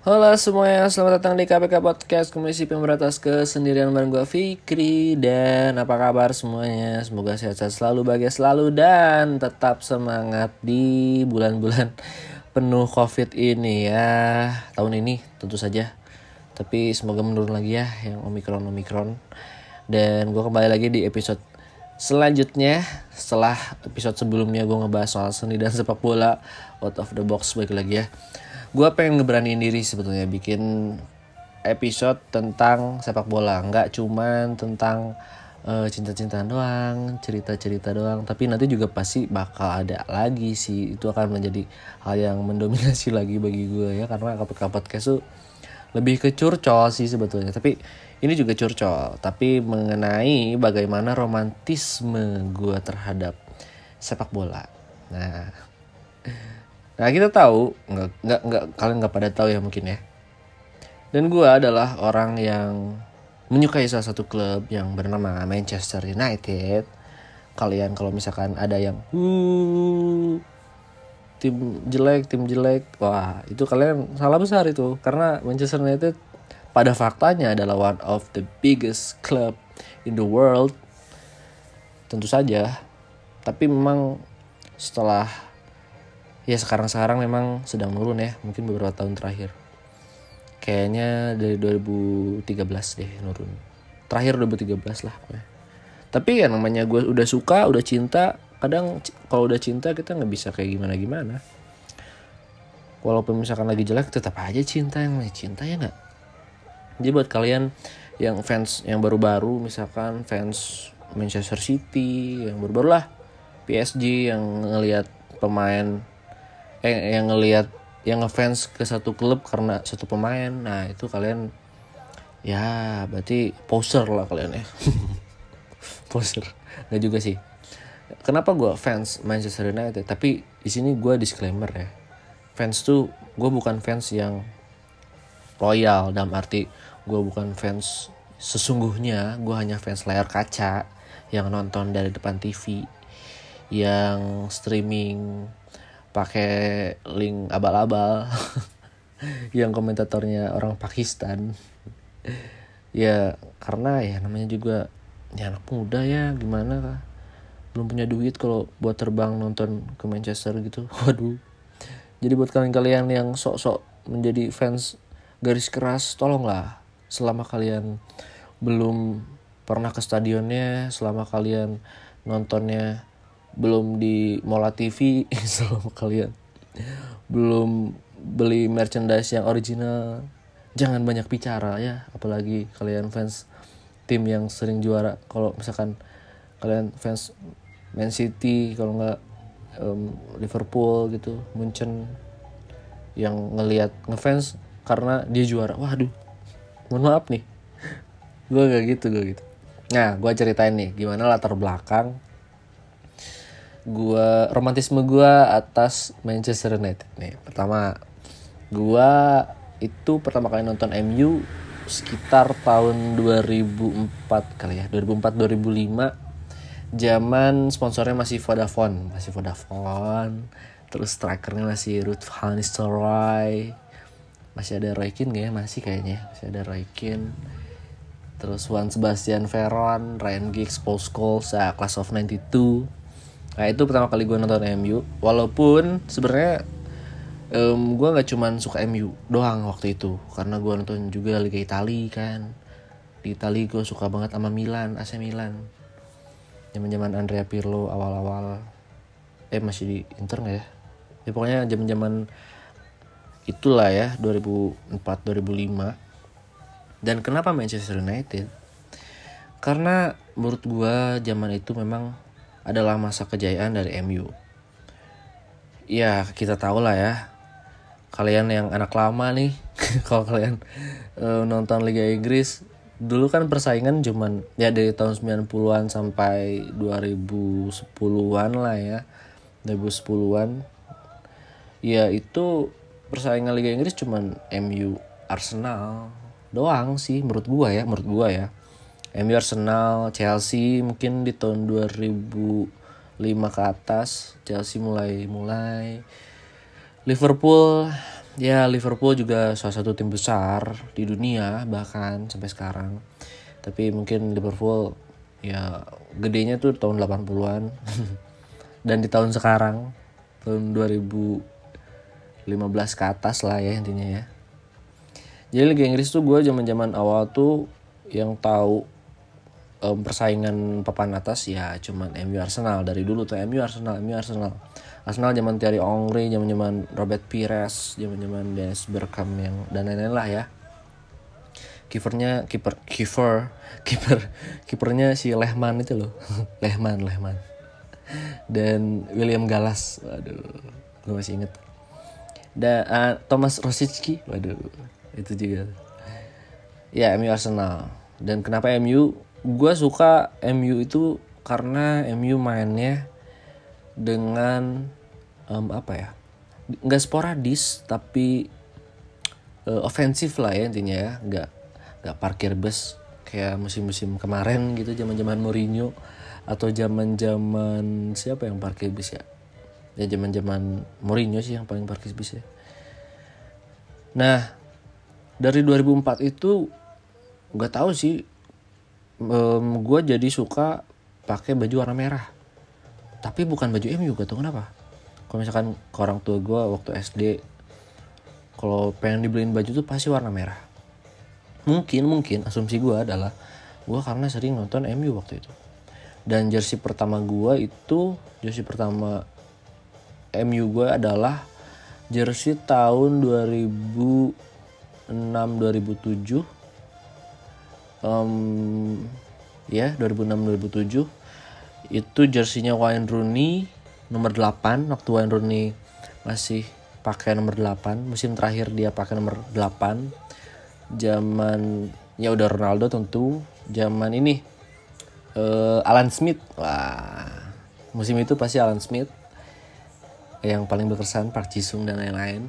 Halo semuanya, selamat datang di KPK Podcast Komisi Pemberantas Kesendirian bareng gue Fikri. Dan apa kabar semuanya? Semoga sehat-sehat selalu, bahagia selalu Dan tetap semangat di bulan-bulan penuh covid ini ya. Tahun ini tentu saja Tapi semoga menurun lagi ya yang Omikron-Omikron Dan gue kembali lagi di episode selanjutnya Setelah episode sebelumnya gue ngebahas soal seni dan sepak bola. Out of the box balik lagi ya gue pengen ngeberaniin diri sebetulnya bikin episode tentang sepak bola. Nggak cuman tentang uh, cinta-cintaan doang cerita-cerita doang. Tapi nanti juga pasti bakal ada lagi sih. Itu akan menjadi hal yang mendominasi lagi bagi gue ya. Karena podcast tuh lebih ke curcol sih sebetulnya. Tapi ini juga curcol. Tapi mengenai bagaimana romantisme gue terhadap sepak bola. Nah Nah kita tahu nggak nggak nggak kalian nggak pada tahu ya mungkin ya. Dan gue adalah orang yang menyukai salah satu klub yang bernama Manchester United. Kalian kalau misalkan ada yang tim jelek, tim jelek, wah itu kalian salah besar itu karena Manchester United pada faktanya adalah one of the biggest club in the world. Tentu saja, tapi memang setelah ya sekarang-sekarang memang sedang nurun ya mungkin beberapa tahun terakhir. Kayaknya dari 2013 deh nurun. Terakhir 2013 lah pokoknya. tapi ya namanya gue udah suka udah cinta kadang kalau udah cinta kita nggak bisa kayak gimana gimana walaupun misalkan lagi jelek tetap aja cinta yang cinta ya nggak? Jadi buat kalian yang fans yang baru-baru misalkan fans Manchester City yang baru-baru lah PSG yang ngelihat pemain eh, yang ngelihat yang ngefans ke satu klub karena satu pemain. Nah itu kalian ya berarti poser lah kalian ya. Poser. Nggak juga sih. Kenapa gue fans Manchester United? Tapi di sini gue disclaimer ya. Fans tuh gue bukan fans yang loyal. Dalam arti gue bukan fans sesungguhnya. Gue hanya fans layar kaca yang nonton dari depan TV yang streaming pakai link abal-abal yang komentatornya orang Pakistan. Ya karena ya namanya juga ya anak muda ya gimana kah? Belum punya duit kalau buat terbang nonton ke Manchester gitu. Waduh. Jadi buat kalian-kalian yang sok-sok menjadi fans garis keras tolonglah. Selama kalian belum pernah ke stadionnya selama kalian nontonnya belum di Mola TV selama kalian. Belum beli merchandise yang original. Jangan banyak bicara ya apalagi kalian fans tim yang sering juara. Kalau misalkan kalian fans Man City kalau nggak um, Liverpool gitu Munchen yang ngelihat ngefans karena dia juara. Waduh mohon maaf nih. Gue gak gitu gue gitu. Nah gue ceritain nih gimana latar belakang gua romantisme gua atas Manchester United nih. Pertama, gua itu pertama kali nonton MU sekitar tahun 2004 kali ya, 2004 2005. Zaman sponsornya masih Vodafone, masih Vodafone. Terus strikernya masih Ruth van Nistelrooy. Masih ada Roy Keane ya? Masih kayaknya. Masih ada Roy Keane. Terus Juan Sebastian Veron, Ryan Giggs, Paul Scholes, uh, Class of 92 Nah itu pertama kali gue nonton MU. Walaupun sebenarnya um, gue nggak cuman suka MU doang waktu itu, karena gue nonton juga Liga Italia kan. Di Italia gue suka banget sama Milan, AC Milan. Zaman zaman Andrea Pirlo awal-awal, eh masih di Inter nggak ya? Ya pokoknya zaman zaman itulah ya 2004 2005. Dan kenapa Manchester United? Karena menurut gue zaman itu memang adalah masa kejayaan dari MU. Ya kita tahu lah ya, kalian yang anak lama nih, kalau kalian uh, nonton Liga Inggris, dulu kan persaingan cuman ya dari tahun 90-an sampai 2010-an lah ya. 2010-an. Ya itu persaingan Liga Inggris cuman MU Arsenal doang sih menurut gua ya, menurut gua ya. MU Arsenal Chelsea mungkin di tahun 2005 ke atas. Chelsea mulai mulai. Liverpool ya Liverpool juga salah satu tim besar di dunia bahkan sampai sekarang. Tapi mungkin Liverpool ya gedenya tuh tahun 80-an dan di tahun sekarang tahun 2015 ke atas lah ya intinya ya. Jadi Liga Inggris tuh gue zaman zaman awal tuh yang tahu um, persaingan papan atas ya cuman MU Arsenal. Dari dulu tuh MU Arsenal MU Arsenal. Arsenal zaman Thierry Henry zaman zaman Robert Pires zaman zaman Dennis Bergkamp yang dan lain-lain lah ya. Kipernya kiper kiper kiper kipernya si Lehman itu loh. Lehman Lehman dan William Gallas waduh gue masih inget dan uh, Thomas Rosicki waduh itu juga. Ya MU Arsenal. Dan kenapa MU gue suka MU itu karena MU mainnya dengan um, apa ya nggak sporadis tapi uh, ofensif lah ya intinya ya. Nggak nggak parkir bus kayak musim-musim kemarin gitu zaman-zaman Mourinho atau zaman-zaman siapa yang parkir bus ya? Ya zaman-zaman Mourinho sih yang paling parkir bus ya. Nah dari 2004 itu nggak tahu sih um, gue jadi suka pakai baju warna merah. Tapi bukan baju MU gak tau kenapa? Kalau misalkan ke orang tua gue waktu SD kalau pengen dibeliin baju tuh pasti warna merah. Mungkin mungkin asumsi gue adalah gue karena sering nonton MU waktu itu. Dan jersey pertama gue itu jersey pertama MU gue adalah jersey tahun 2006 2007 um, ya 2006 2007 itu jersinya Wayne Rooney nomor 8 waktu Wayne Rooney masih pakai nomor 8 musim terakhir dia pakai nomor 8 zaman ya udah Ronaldo tentu. Zaman ini uh, Alan Smith. Wah musim itu pasti Alan Smith yang paling berkesan Park Jisung dan lain-lain.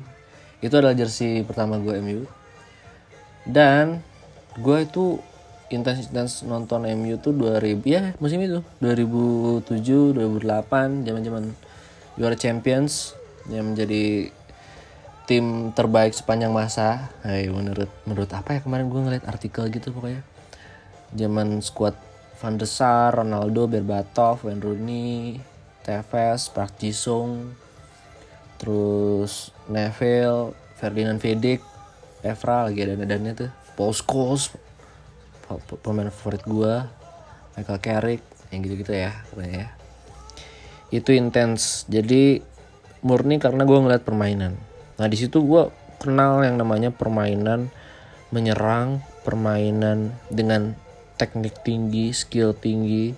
Itu adalah jersey pertama gue MU dan gue itu intens nonton MU tuh 2000 ya musim itu 2007 2008 zaman-zaman juara Champions yang menjadi tim terbaik sepanjang masa. Hai menurut menurut apa ya kemarin gue ngeliat artikel gitu pokoknya. Zaman squad Van der Sar, Ronaldo, Berbatov, Wayne Rooney, Tevez, Park Ji-sung, terus Neville, Ferdinand Vidic, Evra lagi ada dannya tuh, Paul Scholes, pemain favorit gue Michael Carrick yang gitu-gitu ya pokoknya ya. Itu intens jadi murni karena gue ngeliat permainan. Nah di situ gue kenal yang namanya permainan menyerang permainan dengan teknik tinggi skill tinggi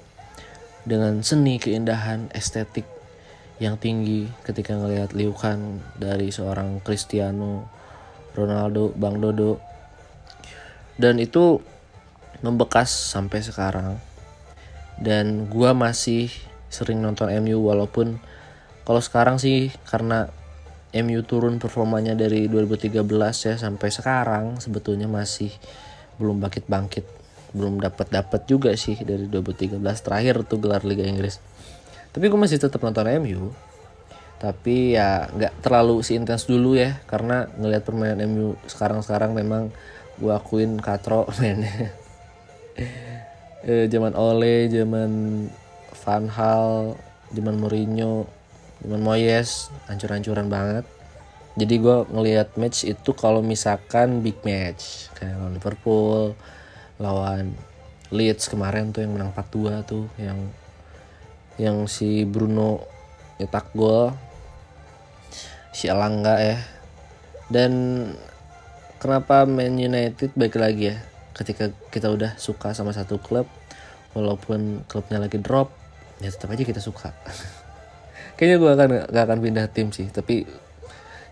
dengan seni keindahan estetik yang tinggi. Ketika ngelihat liukan dari seorang Cristiano Ronaldo Bang Dodo. Dan itu membekas sampai sekarang. Dan gue masih sering nonton MU walaupun kalau sekarang sih karena MU turun performanya dari 2013 ya sampai sekarang sebetulnya masih belum bangkit-bangkit. Belum dapat dapat juga sih dari 2013 terakhir tuh gelar Liga Inggris. Tapi gue masih tetap nonton MU tapi ya nggak terlalu si intens dulu ya karena ngelihat permainan MU sekarang-sekarang memang gue akuin katro mainnya eh, zaman Ole, zaman Van Hal, zaman Mourinho, zaman Moyes, hancur-hancuran banget. Jadi gue ngelihat match itu kalau misalkan big match kayak lawan Liverpool, lawan Leeds kemarin tuh yang menang 4-2 tuh yang yang si Bruno nyetak gol si Elangga ya dan kenapa Man United baik lagi ya ketika kita udah suka sama satu klub walaupun klubnya lagi drop ya tetap aja kita suka. Kayaknya gue akan gak akan pindah tim sih tapi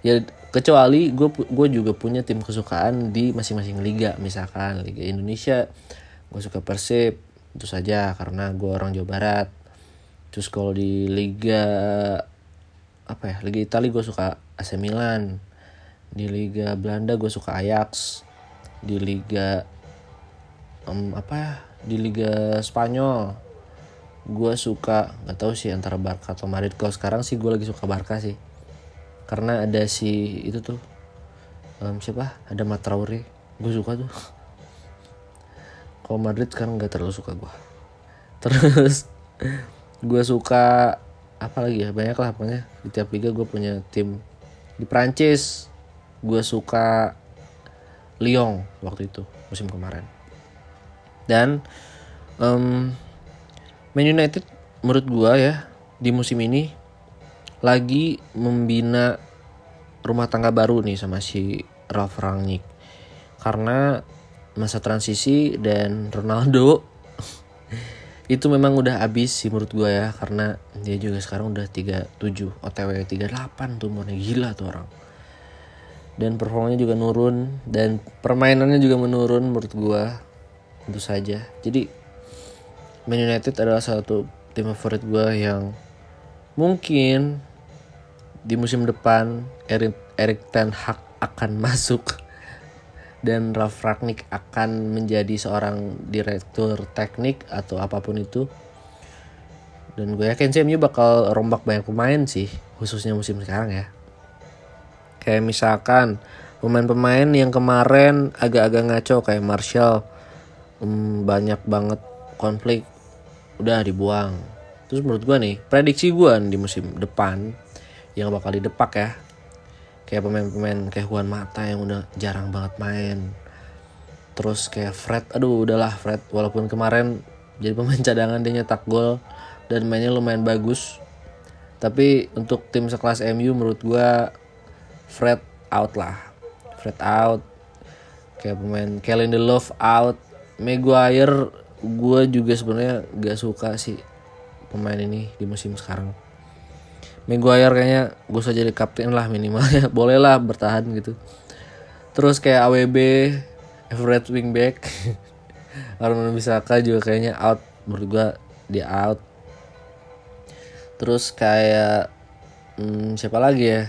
ya kecuali gue gue juga punya tim kesukaan di masing-masing liga misalkan liga Indonesia gue suka Persib itu saja karena gue orang Jawa Barat. Terus kalau di liga apa ya liga Italia gue suka AC Milan. Di liga Belanda gue suka Ajax. Di liga um, apa ya di Liga Spanyol gue suka nggak tahu sih antara Barca atau Madrid. Kalau sekarang sih gue lagi suka Barca sih. Karena ada si itu tuh um, siapa? Ada Matraore gue suka tuh. Kalau Madrid sekarang nggak terlalu suka gue terus gue suka apa lagi ya? Banyak lah pokoknya. Di tiap liga gue punya tim. Di Prancis gue suka Lyon waktu itu musim kemarin dan um, Man United menurut gue ya di musim ini lagi membina rumah tangga baru nih sama si Ralf Rangnick. Karena masa transisi dan Ronaldo itu memang udah abis sih menurut gue ya karena dia juga sekarang udah 37 OTW 38 tuh umurnya gila tuh orang. Dan performanya juga nurun dan permainannya juga menurun menurut gue tentu saja. Jadi Man United adalah satu tim favorit gue yang mungkin di musim depan Erik, Erik Ten Hag akan masuk dan Ralf Ragnick akan menjadi seorang direktur teknik atau apa pun itu. Dan gue yakin sih bakal rombak banyak pemain sih khususnya musim sekarang ya. Kayak misalkan pemain-pemain yang kemarin agak-agak ngaco kayak Martial um, banyak banget konflik udah dibuang. Terus menurut gue nih prediksi gue di musim depan yang bakal didepak ya kayak pemain-pemain kayak Juan Mata yang udah jarang banget main. Terus kayak Fred aduh udahlah Fred walaupun kemarin jadi pemain cadangan dia nyetak gol dan mainnya lumayan bagus. Tapi untuk tim sekelas MU menurut gue Fred out lah. Fred out kayak pemain Kellen Love out Maguire gue juga sebenarnya gak suka sih pemain ini di musim sekarang. Maguire kayaknya gue usah jadi kapten lah minimal ya. Boleh lah bertahan gitu. Terus kayak AWB Everett wingback. Arman Bisaka juga kayaknya out. Menurut gue dia out. Terus kayak hmm, siapa lagi ya?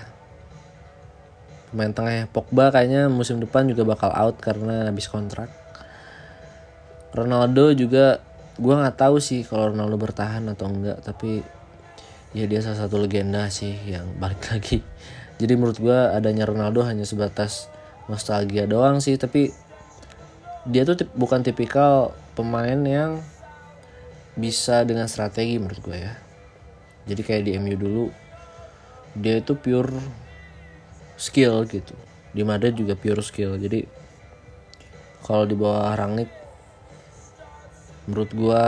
Pemain tengah ya. Pogba kayaknya musim depan juga bakal out karena habis kontrak Ronaldo juga gue nggak tahu sih kalau Ronaldo bertahan atau enggak tapi ya dia salah satu legenda sih yang balik lagi. Jadi menurut gue adanya Ronaldo hanya sebatas nostalgia doang sih tapi dia tuh bukan tipikal pemain yang bisa dengan strategi menurut gue ya. Jadi kayak di MU dulu dia itu pure skill gitu. Di Madrid juga pure skill. Jadi kalau di bawah Rangnick menurut gue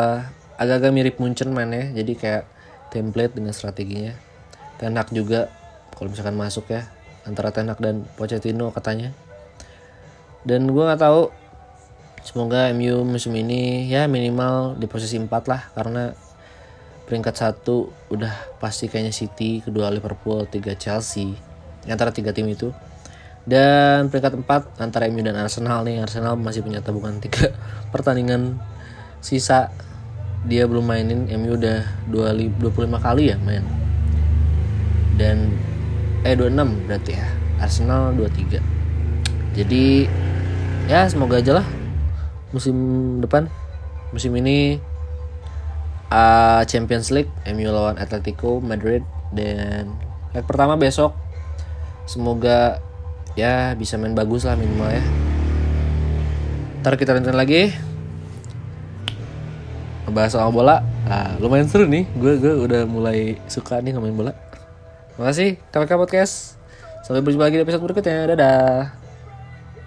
agak-agak mirip Munchen mainnya jadi kayak template dengan strateginya. Tenak juga kalau misalkan masuk ya. Antara Tenak dan Pochettino katanya. Dan gue nggak tahu semoga MU musim ini ya minimal di posisi 4 lah. Karena peringkat satu udah pasti kayaknya City kedua Liverpool tiga Chelsea. Antara tiga tim itu. Dan peringkat 4 antara MU dan Arsenal nih. Arsenal masih punya tabungan tiga pertandingan sisa. Dia belum mainin MU udah 25 kali ya main. Dan eh 26 berarti ya. Arsenal 23 jadi ya semoga aja lah musim depan musim ini uh, Champions League MU lawan Atletico Madrid dan leg pertama besok. Semoga ya bisa main bagus lah minimal ya. Ntar kita lanjut lagi ngebahas soal bola. Nah, lumayan seru nih. Gue gue udah mulai suka nih ngomongin bola. Makasih KPK Podcast. Sampai berjumpa lagi di episode berikutnya. Dadah